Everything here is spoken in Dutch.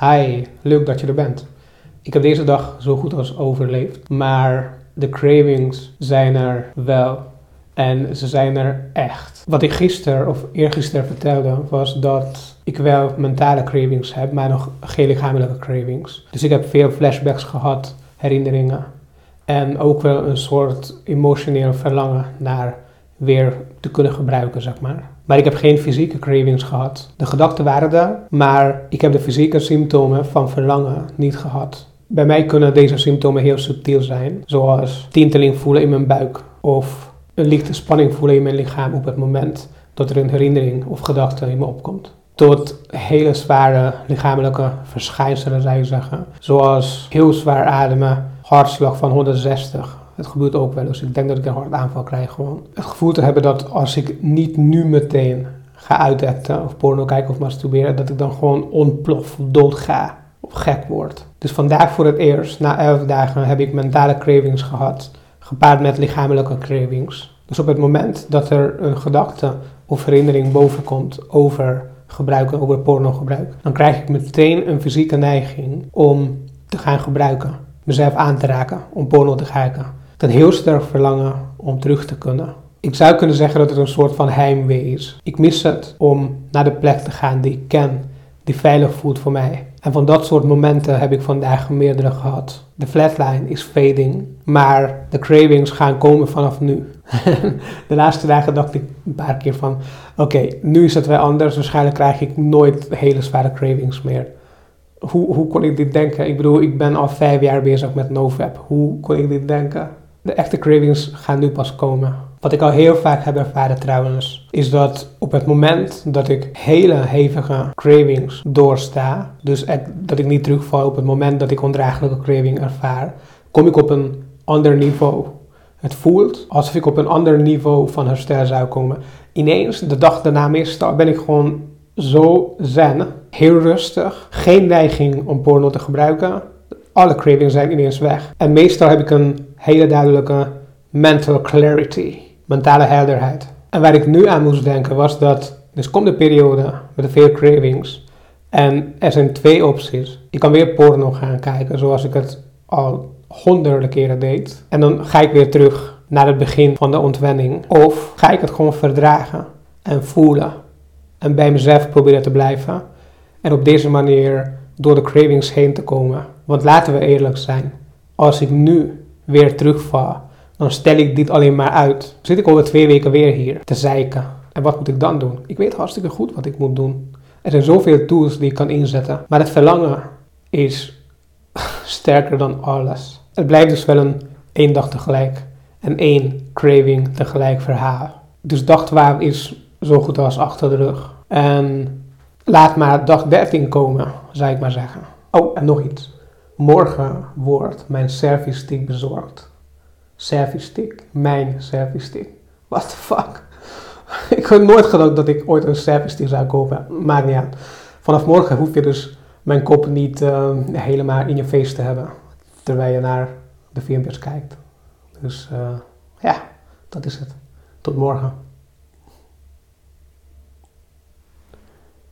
Hi, leuk dat je er bent. Ik heb deze dag zo goed als overleefd, maar de cravings zijn er wel. En ze zijn er echt. Wat ik gisteren of eergisteren vertelde was dat ik wel mentale cravings heb, maar nog geen lichamelijke cravings. Dus ik heb veel flashbacks gehad, herinneringen. En ook wel een soort emotioneel verlangen naar weer te kunnen gebruiken, zeg maar. Maar ik heb geen fysieke cravings gehad. De gedachten waren er, maar ik heb de fysieke symptomen van verlangen niet gehad. Bij mij kunnen deze symptomen heel subtiel zijn, zoals tinteling voelen in mijn buik of een lichte spanning voelen in mijn lichaam op het moment dat er een herinnering of gedachte in me opkomt. Tot hele zware lichamelijke verschijnselen zou je zeggen, zoals heel zwaar ademen, hartslag van 160, het gebeurt ook wel eens. Ik denk dat ik een hartaanval krijg gewoon. Het gevoel te hebben dat als ik niet nu meteen ga uitacten of porno kijken of masturberen, dat ik dan gewoon ontplof, dood ga of gek word. Dus vandaag voor het eerst, na elf dagen, heb ik mentale cravings gehad, gepaard met lichamelijke cravings. Dus op het moment dat er een gedachte of herinnering bovenkomt over gebruiken, over pornogebruik, dan krijg ik meteen een fysieke neiging om te gaan gebruiken, mezelf aan te raken, om porno te kijken een heel sterk verlangen om terug te kunnen. Ik zou kunnen zeggen dat het een soort van heimwee is. Ik mis het om naar de plek te gaan die ik ken, die veilig voelt voor mij. En van dat soort momenten heb ik vandaag meerdere gehad. De flatline is fading, maar de cravings gaan komen vanaf nu. de laatste dagen dacht ik een paar keer van, oké, nu is het wel anders. Waarschijnlijk krijg ik nooit hele zware cravings meer. Hoe, hoe kon ik dit denken? Ik bedoel, ik ben al vijf jaar bezig met NoFap. Hoe kon ik dit denken? De echte cravings gaan nu pas komen. Wat ik al heel vaak heb ervaren trouwens, is dat op het moment dat ik hele hevige cravings doorsta, dus dat ik niet terugval op het moment dat ik ondraaglijke craving ervaar, kom ik op een ander niveau. Het voelt alsof ik op een ander niveau van herstel zou komen. Ineens, de dag daarna meestal, ben ik gewoon zo zen, heel rustig, geen neiging om porno te gebruiken. Alle cravings zijn ineens weg. En meestal heb ik een hele duidelijke mental clarity, mentale helderheid. En waar ik nu aan moest denken was dat, dus komt de periode met veel cravings en er zijn twee opties. Ik kan weer porno gaan kijken zoals ik het al honderden keren deed. En dan ga ik weer terug naar het begin van de ontwenning. Of ga ik het gewoon verdragen en voelen en bij mezelf proberen te blijven. En op deze manier door de cravings heen te komen. Want laten we eerlijk zijn, als ik nu weer terugval, dan stel ik dit alleen maar uit. Zit ik over twee weken weer hier te zeiken. En wat moet ik dan doen? Ik weet hartstikke goed wat ik moet doen. Er zijn zoveel tools die ik kan inzetten. Maar het verlangen is sterker dan alles. Het blijft dus wel een één dag tegelijk en één craving tegelijk verhaal. Dus dag 12 is zo goed als achter de rug. En laat maar dag 13 komen, zou ik maar zeggen. Oh, en nog iets. Morgen wordt mijn service bezorgd. Service stick? Mijn service. What the fuck? ik had nooit gedacht dat ik ooit een service zou kopen. Niet uit. Vanaf morgen hoef je dus mijn kop niet uh, helemaal in je face te hebben. Terwijl je naar de filmpjes kijkt. Dus uh, ja, dat is het. Tot morgen.